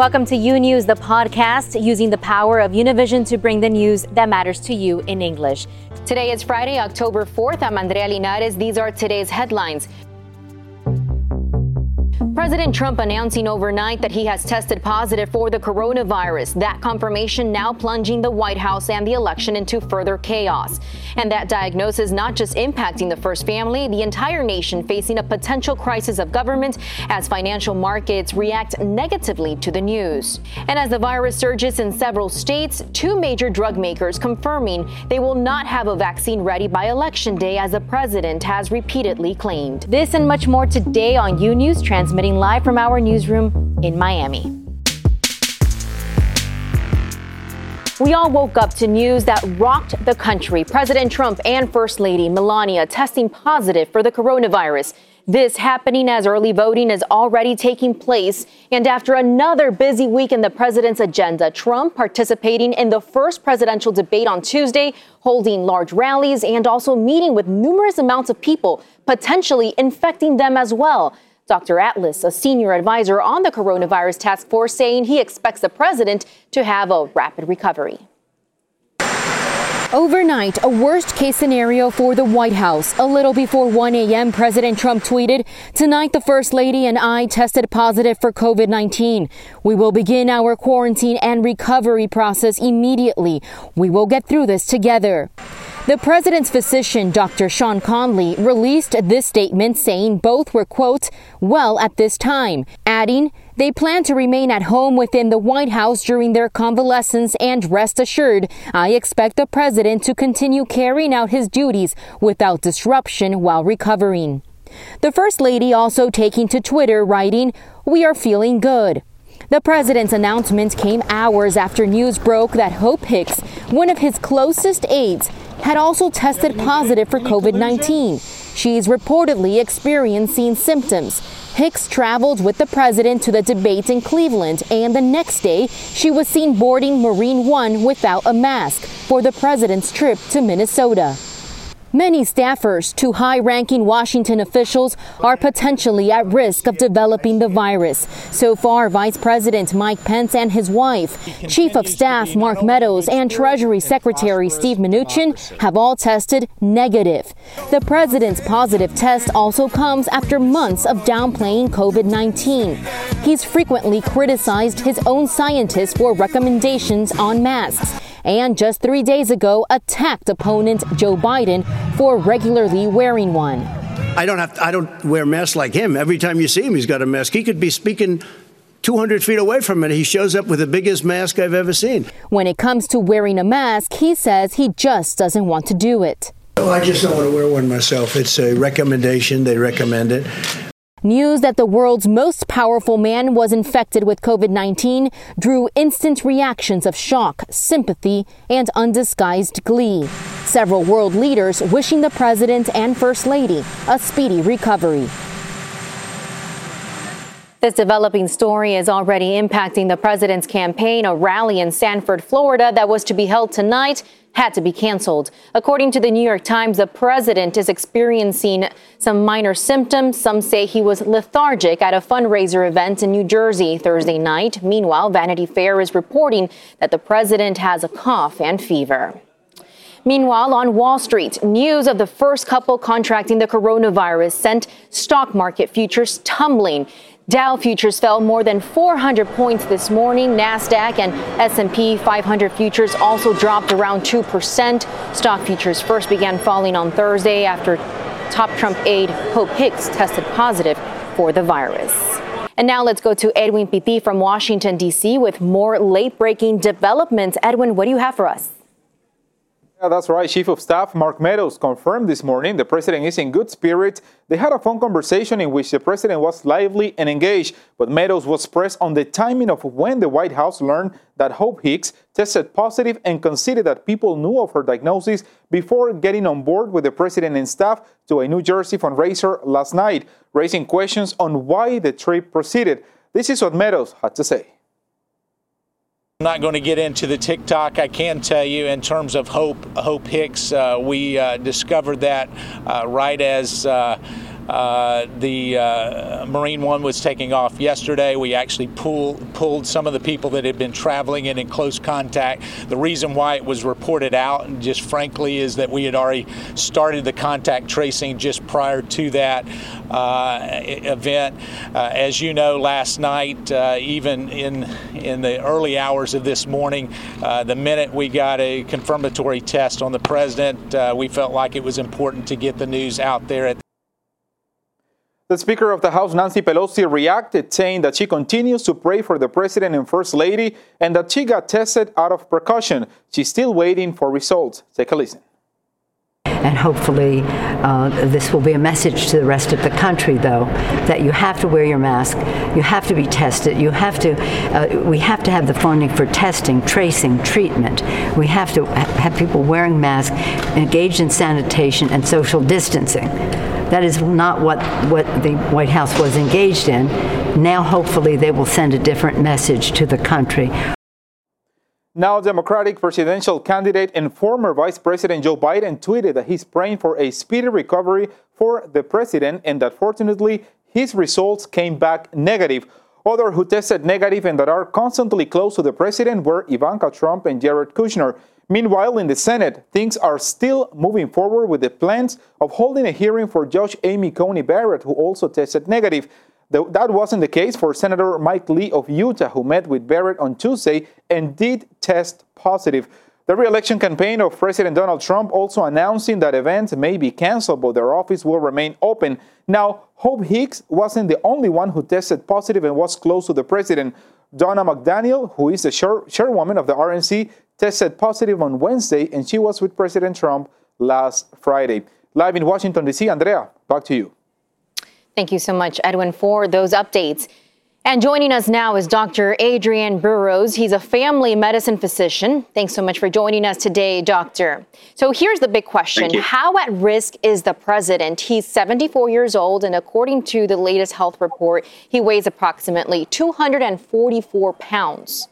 Welcome to U News, the podcast, using the power of Univision to bring the news that matters to you in English. Today is Friday, October 4th. I'm Andrea Linares. These are today's headlines. President Trump announcing overnight that he has tested positive for the coronavirus. That confirmation now plunging the White House and the election into further chaos. And that diagnosis not just impacting the first family, the entire nation facing a potential crisis of government as financial markets react negatively to the news. And as the virus surges in several states, two major drug makers confirming they will not have a vaccine ready by election day as the president has repeatedly claimed. This and much more today on U News transmitting live from our newsroom in Miami. We all woke up to news that rocked the country. President Trump and First Lady Melania testing positive for the coronavirus. This happening as early voting is already taking place. And after another busy week in the president's agenda, Trump participating in the first presidential debate on Tuesday, holding large rallies and also meeting with numerous amounts of people, potentially infecting them as well. Dr. Atlas, a senior advisor on the coronavirus task force, saying he expects the president to have a rapid recovery. Overnight, a worst case scenario for the White House. A little before 1 a.m., President Trump tweeted, Tonight, the First Lady and I tested positive for COVID 19. We will begin our quarantine and recovery process immediately. We will get through this together. The president's physician, Dr. Sean Conley, released this statement saying both were, quote, well at this time, adding, they plan to remain at home within the White House during their convalescence and rest assured, I expect the president to continue carrying out his duties without disruption while recovering. The First Lady also taking to Twitter writing, We are feeling good. The president's announcement came hours after news broke that Hope Hicks, one of his closest aides, had also tested positive for COVID 19. She's reportedly experiencing symptoms. Hicks traveled with the president to the debate in Cleveland, and the next day, she was seen boarding Marine One without a mask for the president's trip to Minnesota. Many staffers to high ranking Washington officials are potentially at risk of developing the virus. So far, Vice President Mike Pence and his wife, Chief of Staff Mark Meadows, and Treasury Secretary Steve Mnuchin have all tested negative. The president's positive test also comes after months of downplaying COVID 19. He's frequently criticized his own scientists for recommendations on masks and just three days ago attacked opponent Joe Biden for regularly wearing one. I don't have to, I don't wear masks like him. Every time you see him, he's got a mask. He could be speaking 200 feet away from it. He shows up with the biggest mask I've ever seen. When it comes to wearing a mask, he says he just doesn't want to do it. Oh, I just don't want to wear one myself. It's a recommendation. They recommend it. News that the world's most powerful man was infected with COVID 19 drew instant reactions of shock, sympathy, and undisguised glee. Several world leaders wishing the president and first lady a speedy recovery. This developing story is already impacting the president's campaign. A rally in Sanford, Florida, that was to be held tonight had to be canceled. According to the New York Times, the president is experiencing some minor symptoms. Some say he was lethargic at a fundraiser event in New Jersey Thursday night. Meanwhile, Vanity Fair is reporting that the president has a cough and fever. Meanwhile, on Wall Street, news of the first couple contracting the coronavirus sent stock market futures tumbling. Dow futures fell more than 400 points this morning. Nasdaq and S&P 500 futures also dropped around 2%. Stock futures first began falling on Thursday after top Trump aide Hope Hicks tested positive for the virus. And now let's go to Edwin Pitti from Washington, D.C. with more late breaking developments. Edwin, what do you have for us? Yeah, that's right. Chief of Staff Mark Meadows confirmed this morning the president is in good spirits. They had a phone conversation in which the president was lively and engaged, but Meadows was pressed on the timing of when the White House learned that Hope Hicks tested positive and conceded that people knew of her diagnosis before getting on board with the president and staff to a New Jersey fundraiser last night, raising questions on why the trip proceeded. This is what Meadows had to say. I'm not going to get into the tick-tock. I can tell you, in terms of Hope, Hope Hicks, uh, we uh, discovered that uh, right as uh, the uh, Marine One was taking off yesterday. We actually pulled pulled some of the people that had been traveling in in close contact. The reason why it was reported out, and just frankly, is that we had already started the contact tracing just prior to that uh, event. Uh, as you know, last night, uh, even in in the early hours of this morning, the minute we got a confirmatory test on the president, we felt like it was important to get the news out there at the Speaker of the House, Nancy Pelosi, reacted, saying that she continues to pray for the President and First Lady and that she got tested out of precaution. She's still waiting for results. Take a listen. And hopefully, uh, this will be a message to the rest of the country, though, that you have to wear your mask, you have to be tested, you have to. Uh, we have to have the funding for testing, tracing, treatment. We have to have people wearing masks, engaged in sanitation and social distancing. That is not what, what the White House was engaged in. Now, hopefully, they will send a different message to the country. Now, Democratic presidential candidate and former Vice President Joe Biden tweeted that he's praying for a speedy recovery for the president and that fortunately his results came back negative. Others who tested negative and that are constantly close to the president were Ivanka Trump and Jared Kushner. Meanwhile, in the Senate, things are still moving forward with the plans of holding a hearing for Judge Amy Coney Barrett, who also tested negative. That wasn't the case for Senator Mike Lee of Utah, who met with Barrett on Tuesday and did test positive. The re-election campaign of President Donald Trump also announcing that events may be canceled, but their office will remain open. Now, Hope Hicks wasn't the only one who tested positive and was close to the president. Ronna McDaniel, who is the chairwoman of the RNC, tested positive on Wednesday, and she was with President Trump last Friday. Live in Washington, D.C., Andrea, back to you. Thank you so much, Edwin, for those updates. And joining us now is Dr. Adrian Burrows. He's a family medicine physician. Thanks so much for joining us today, Doctor. So here's the big question How at risk is the president? He's 74 years old, and according to the latest health report, he weighs approximately 244 pounds.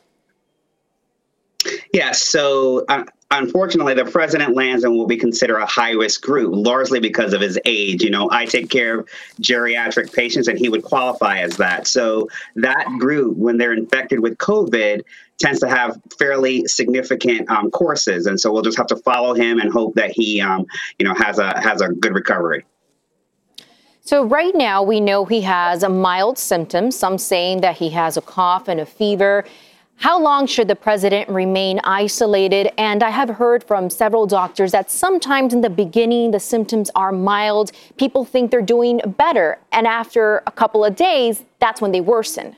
Yes. So, uh, unfortunately, the president lands in what we consider a high risk group, largely because of his age. You know, I take care of geriatric patients, and he would qualify as that. So, that group, when they're infected with COVID, tends to have fairly significant um, courses, and so we'll just have to follow him and hope that he, um, you know, has a has a good recovery. So right now we know he has a mild symptoms, some saying that he has a cough and a fever. How long should the president remain isolated? And I have heard from several doctors that sometimes in the beginning the symptoms are mild. People think they're doing better. And after a couple of days, that's when they worsen.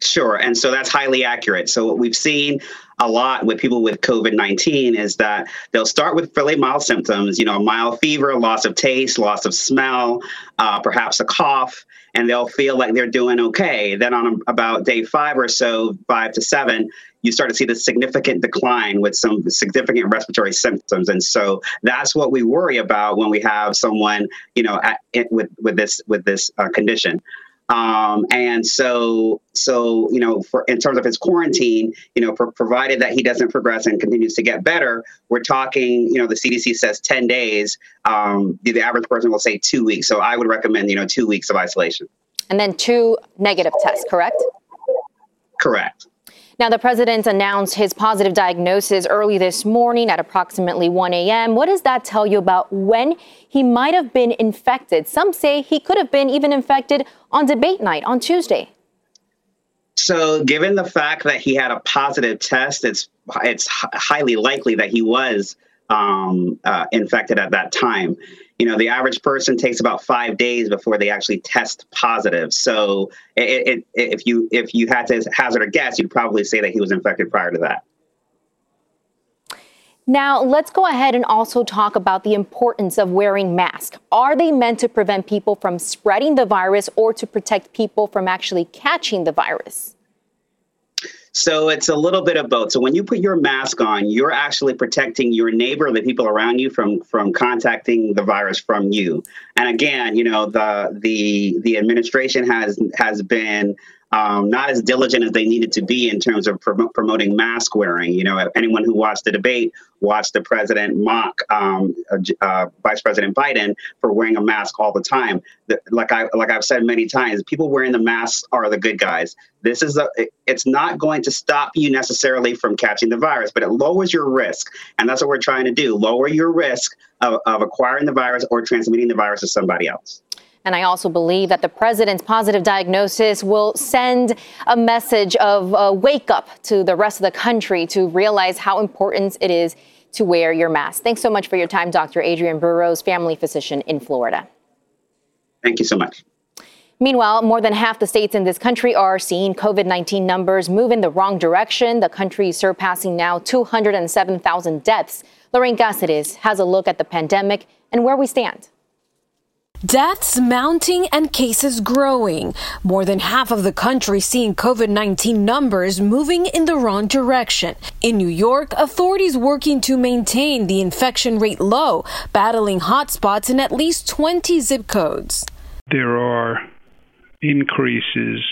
Sure. And so that's highly accurate. So, what we've seen a lot with people with COVID 19 is that they'll start with fairly mild symptoms, you know, mild fever, loss of taste, loss of smell, uh, perhaps a cough and they'll feel like they're doing okay. Then on about day five or so, five to seven, you start to see the significant decline with some significant respiratory symptoms, and so that's what we worry about when we have someone, you know, at, with with this with this uh, condition. Um, and so, so you know, for in terms of his quarantine, you know, for, provided that he doesn't progress and continues to get better, we're talking, you know, the CDC says ten days. Um, the, the average person will say two weeks. So I would recommend, you know, two weeks of isolation. And then two negative tests, correct? Correct. Now, the president announced his positive diagnosis early this morning at approximately 1 a.m. What does that tell you about when he might have been infected? Some say he could have been even infected on debate night on Tuesday. So, given the fact that he had a positive test, it's it's highly likely that he was um, uh, infected at that time you know the average person takes about five days before they actually test positive so it, it, if you if you had to hazard a guess you'd probably say that he was infected prior to that now, let's go ahead and also talk about the importance of wearing masks. Are they meant to prevent people from spreading the virus or to protect people from actually catching the virus? So it's a little bit of both. So when you put your mask on, you're actually protecting your neighbor, the people around you, from from contacting the virus from you. And again, you know the the the administration has has been um, not as diligent as they needed to be in terms of prom- promoting mask wearing. You know, anyone who watched the debate watched the president mock um, uh, uh, Vice President Biden for wearing a mask all the time. The, like I like I've said many times, people wearing the masks are the good guys. This is a it's not going to stop you necessarily from catching the virus, but it lowers your risk, and that's what we're trying to do: lower your risk of, of acquiring the virus or transmitting the virus to somebody else. And I also believe that the president's positive diagnosis will send a message of a wake up to the rest of the country to realize how important it is to wear your mask. Thanks so much for your time, Dr. Adrian Burrows, family physician in Florida. Thank you so much. Meanwhile, more than half the states in this country are seeing COVID 19 numbers move in the wrong direction. The country is surpassing now 207,000 deaths. Lorraine Cáceres has a look at the pandemic and where we stand. Deaths mounting and cases growing. More than half of the country seeing COVID 19 numbers moving in the wrong direction. In New York, authorities working to maintain the infection rate low, battling hotspots in at least 20 zip codes. There are increases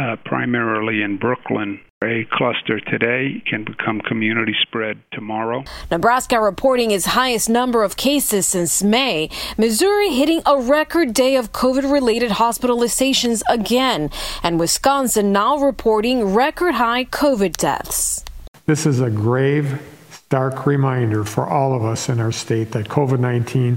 uh, primarily in Brooklyn a cluster today can become community spread tomorrow. Nebraska reporting its highest number of cases since May. Missouri hitting a record day of COVID related hospitalizations again. And Wisconsin now reporting record high COVID deaths. This is a grave, stark reminder for all of us in our state that COVID 19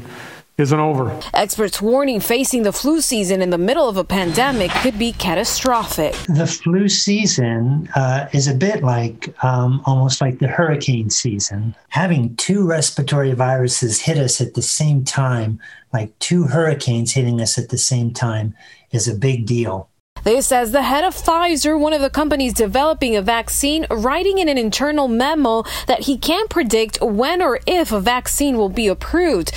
isn't over. Experts warning facing the flu season in the middle of a pandemic could be catastrophic. The flu season uh, is a bit like um, almost like the hurricane season. Having two respiratory viruses hit us at the same time, like two hurricanes hitting us at the same time, is a big deal. This says the head of Pfizer, one of the companies developing a vaccine, writing in an internal memo that he can't predict when or if a vaccine will be approved.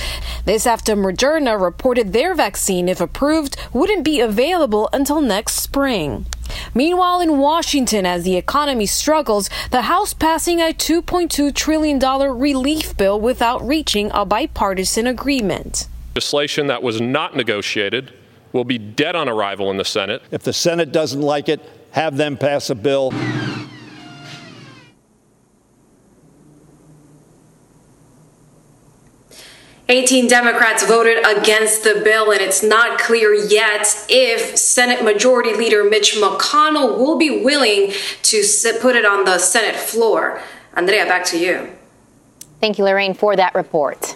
This after Moderna reported their vaccine, if approved, wouldn't be available until next spring. Meanwhile, in Washington, as the economy struggles, the House passing a $2.2 trillion relief bill without reaching a bipartisan agreement. Legislation that was not negotiated will be dead on arrival in the Senate. If the Senate doesn't like it, have them pass a bill. Eighteen Democrats voted against the bill, and it's not clear yet if Senate Majority Leader Mitch McConnell will be willing to sit, put it on the Senate floor. Andrea, back to you. Thank you, Lorraine, for that report.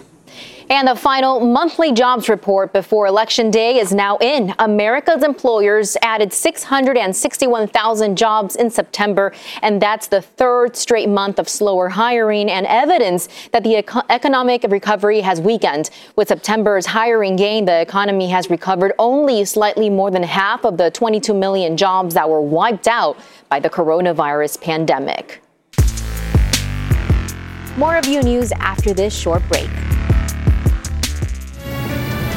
And the final monthly jobs report before Election Day is now in. America's employers added 661,000 jobs in September, and that's the third straight month of slower hiring and evidence that the eco- economic recovery has weakened. With September's hiring gain, the economy has recovered only slightly more than half of the 22 million jobs that were wiped out by the coronavirus pandemic. More of you news after this short break.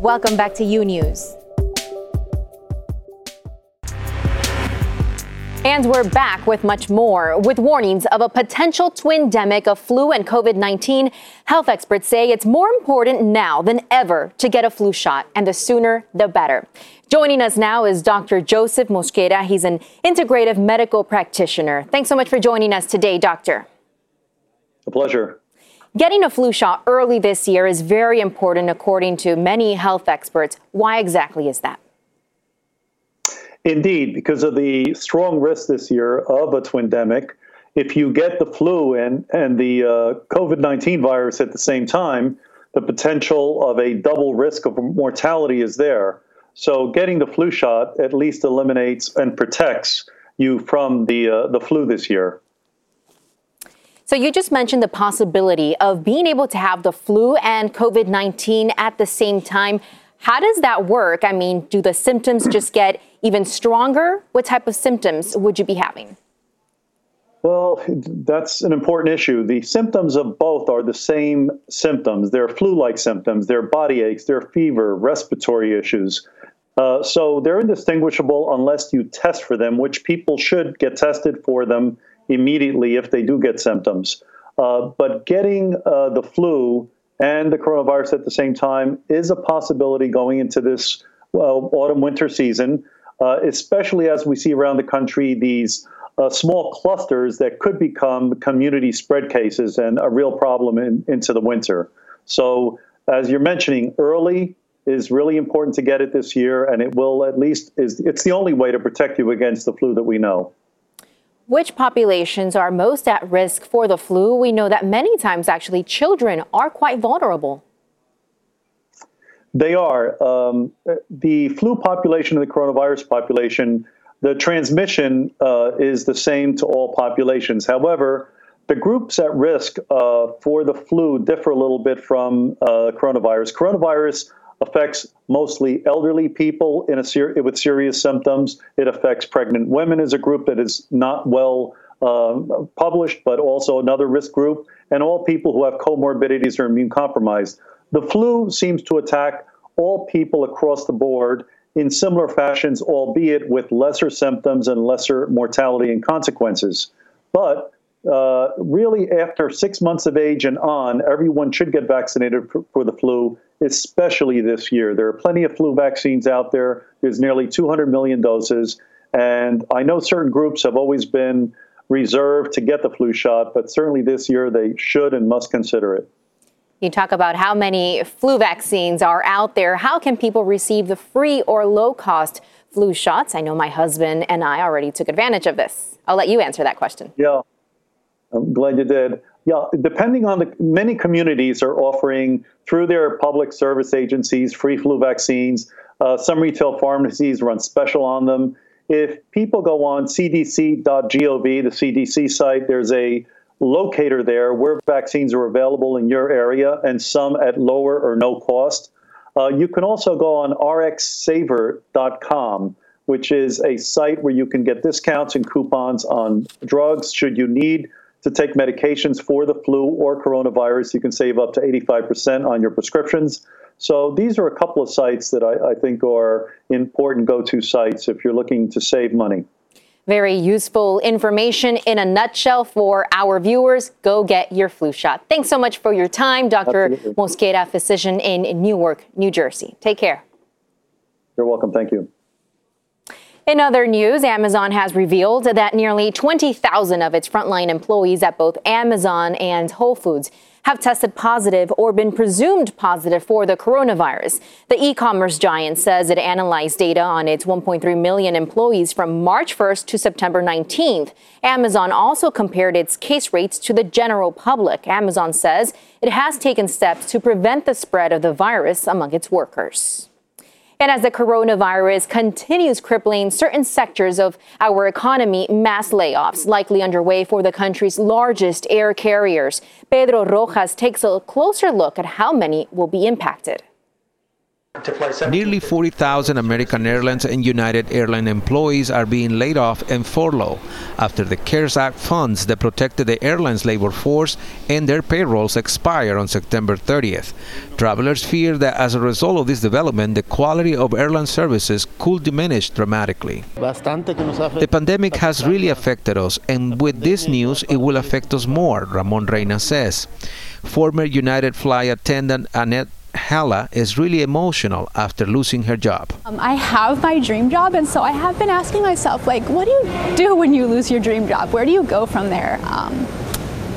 Welcome back to U News. And we're back with much more. With warnings of a potential twindemic of flu and COVID 19, health experts say it's more important now than ever to get a flu shot, and the sooner the better. Joining us now is Dr. Joseph Mosquera. He's an integrative medical practitioner. Thanks so much for joining us today, Doctor. A pleasure. Getting a flu shot early this year is very important, according to many health experts. Why exactly is that? Indeed, because of the strong risk this year of a twindemic. If you get the flu and, and the uh, COVID 19 virus at the same time, the potential of a double risk of mortality is there. So, getting the flu shot at least eliminates and protects you from the, uh, the flu this year. So you just mentioned the possibility of being able to have the flu and COVID 19 at the same time. How does that work? I mean, do the symptoms just get even stronger? What type of symptoms would you be having? Well, that's an important issue. The symptoms of both are the same symptoms. They're flu like symptoms, they're body aches, they're fever, respiratory issues. Uh, so they're indistinguishable unless you test for them, which people should get tested for them immediately if they do get symptoms. Uh, but getting uh, the flu and the coronavirus at the same time is a possibility going into this autumn winter season, uh, especially as we see around the country these uh, small clusters that could become community spread cases and a real problem in, into the winter. So, as you're mentioning, early is really important to get it this year, and it will at least is it's the only way to protect you against the flu that we know. Which populations are most at risk for the flu? We know that many times, actually, children are quite vulnerable. They are. Um, the flu population and the coronavirus population the transmission uh, is the same to all populations. However, the groups at risk uh, for the flu differ a little bit from uh, coronavirus. Coronavirus affects mostly elderly people in a ser- with serious symptoms. It affects pregnant women as a group that is not well um, published, but also another risk group, and all people who have comorbidities or immune compromised. The flu seems to attack all people across the board in similar fashions, albeit with lesser symptoms and lesser mortality and consequences. But uh, really, after six months of age and on, everyone should get vaccinated for, for, the flu, especially this year. There are plenty of flu vaccines out there. There's nearly 200 million doses. And I know certain groups have always been reserved to get the flu shot, but certainly this year they should and must consider it. You talk about how many flu vaccines are out there. How can people receive the free or low cost flu shots? I know my husband and I already took advantage of this. I'll let you answer that question. Yeah, I'm glad you did. Yeah, depending on the many communities are offering through their public service agencies free flu vaccines. Uh, some retail pharmacies run special on them. If people go on cdc.gov, the CDC site, there's a locator there where vaccines are available in your area and some at lower or no cost. Uh, you can also go on rxsaver.com, which is a site where you can get discounts and coupons on drugs should you need to take medications for the flu or coronavirus. You can save up to 85% on your prescriptions. So these are a couple of sites that I, I think are important go to sites if you're looking to save money. Very useful information in a nutshell for our viewers. Go get your flu shot. Thanks so much for your time, Dr. Absolutely. Mosquera, physician in Newark, New Jersey. Take care. You're welcome. Thank you. In other news, Amazon has revealed that nearly 20,000 of its frontline employees at both Amazon and Whole Foods have tested positive or been presumed positive for the coronavirus. The e commerce giant says it analyzed data on its 1.3 million employees from March 1st to September 19th. Amazon also compared its case rates to the general public. Amazon says it has taken steps to prevent the spread of the virus among its workers. And as the coronavirus continues crippling certain sectors of our economy, mass layoffs likely underway for the country's largest air carriers. Pedro Rojas takes a closer look at how many will be impacted. Nearly 40,000 American Airlines and United Airlines employees are being laid off and furloughed after the CARES Act funds that protected the airline's labor force and their payrolls expire on September 30th. Travelers fear that as a result of this development, the quality of airline services could diminish dramatically. The pandemic has really affected us, and with this news, it will affect us more, Ramon Reina says. Former United flight attendant Annette Hala is really emotional after losing her job. Um, I have my dream job, and so I have been asking myself, like, what do you do when you lose your dream job? Where do you go from there? Um,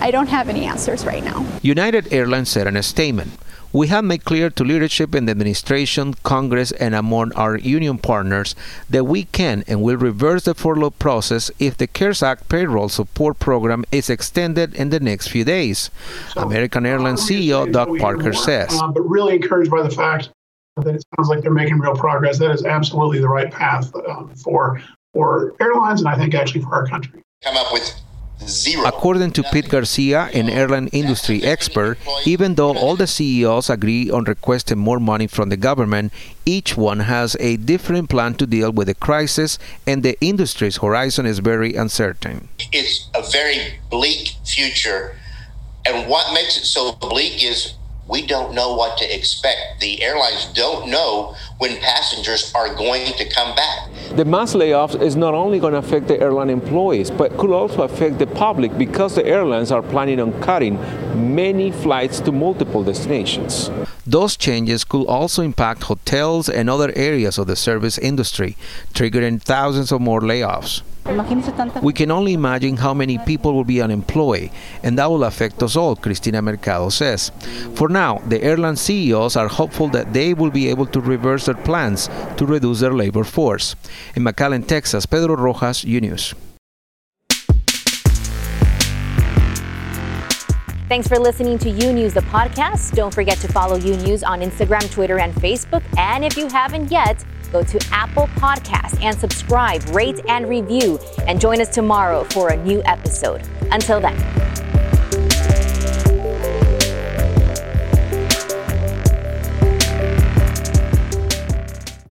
I don't have any answers right now. United Airlines said in a statement we have made clear to leadership in the administration, Congress, and among our union partners that we can and will reverse the furlough process if the CARES Act payroll support program is extended in the next few days. So, American Airlines CEO Doug Parker says. Uh, but really encouraged by the fact that it sounds like they're making real progress. That is absolutely the right path um, for for airlines, and I think actually for our country. Come up with Zero. According to Pete Garcia, an airline industry expert, even though all the CEOs agree on requesting more money from the government, each one has a different plan to deal with the crisis, and the industry's horizon is very uncertain. It's a very bleak future. And what makes it so bleak is we don't know what to expect. The airlines don't know when passengers are going to come back. The mass layoffs is not only going to affect the airline employees, but could also affect the public because the airlines are planning on cutting many flights to multiple destinations. Those changes could also impact hotels and other areas of the service industry, triggering thousands of more layoffs. We can only imagine how many people will be unemployed, and that will affect us all, Cristina Mercado says. For now, the airline CEOs are hopeful that they will be able to reverse their plans to reduce their labor force. In McAllen, Texas, Pedro Rojas, U News. Thanks for listening to U News, the podcast. Don't forget to follow U News on Instagram, Twitter, and Facebook. And if you haven't yet, go to Apple Podcasts and subscribe, rate, and review. And join us tomorrow for a new episode. Until then.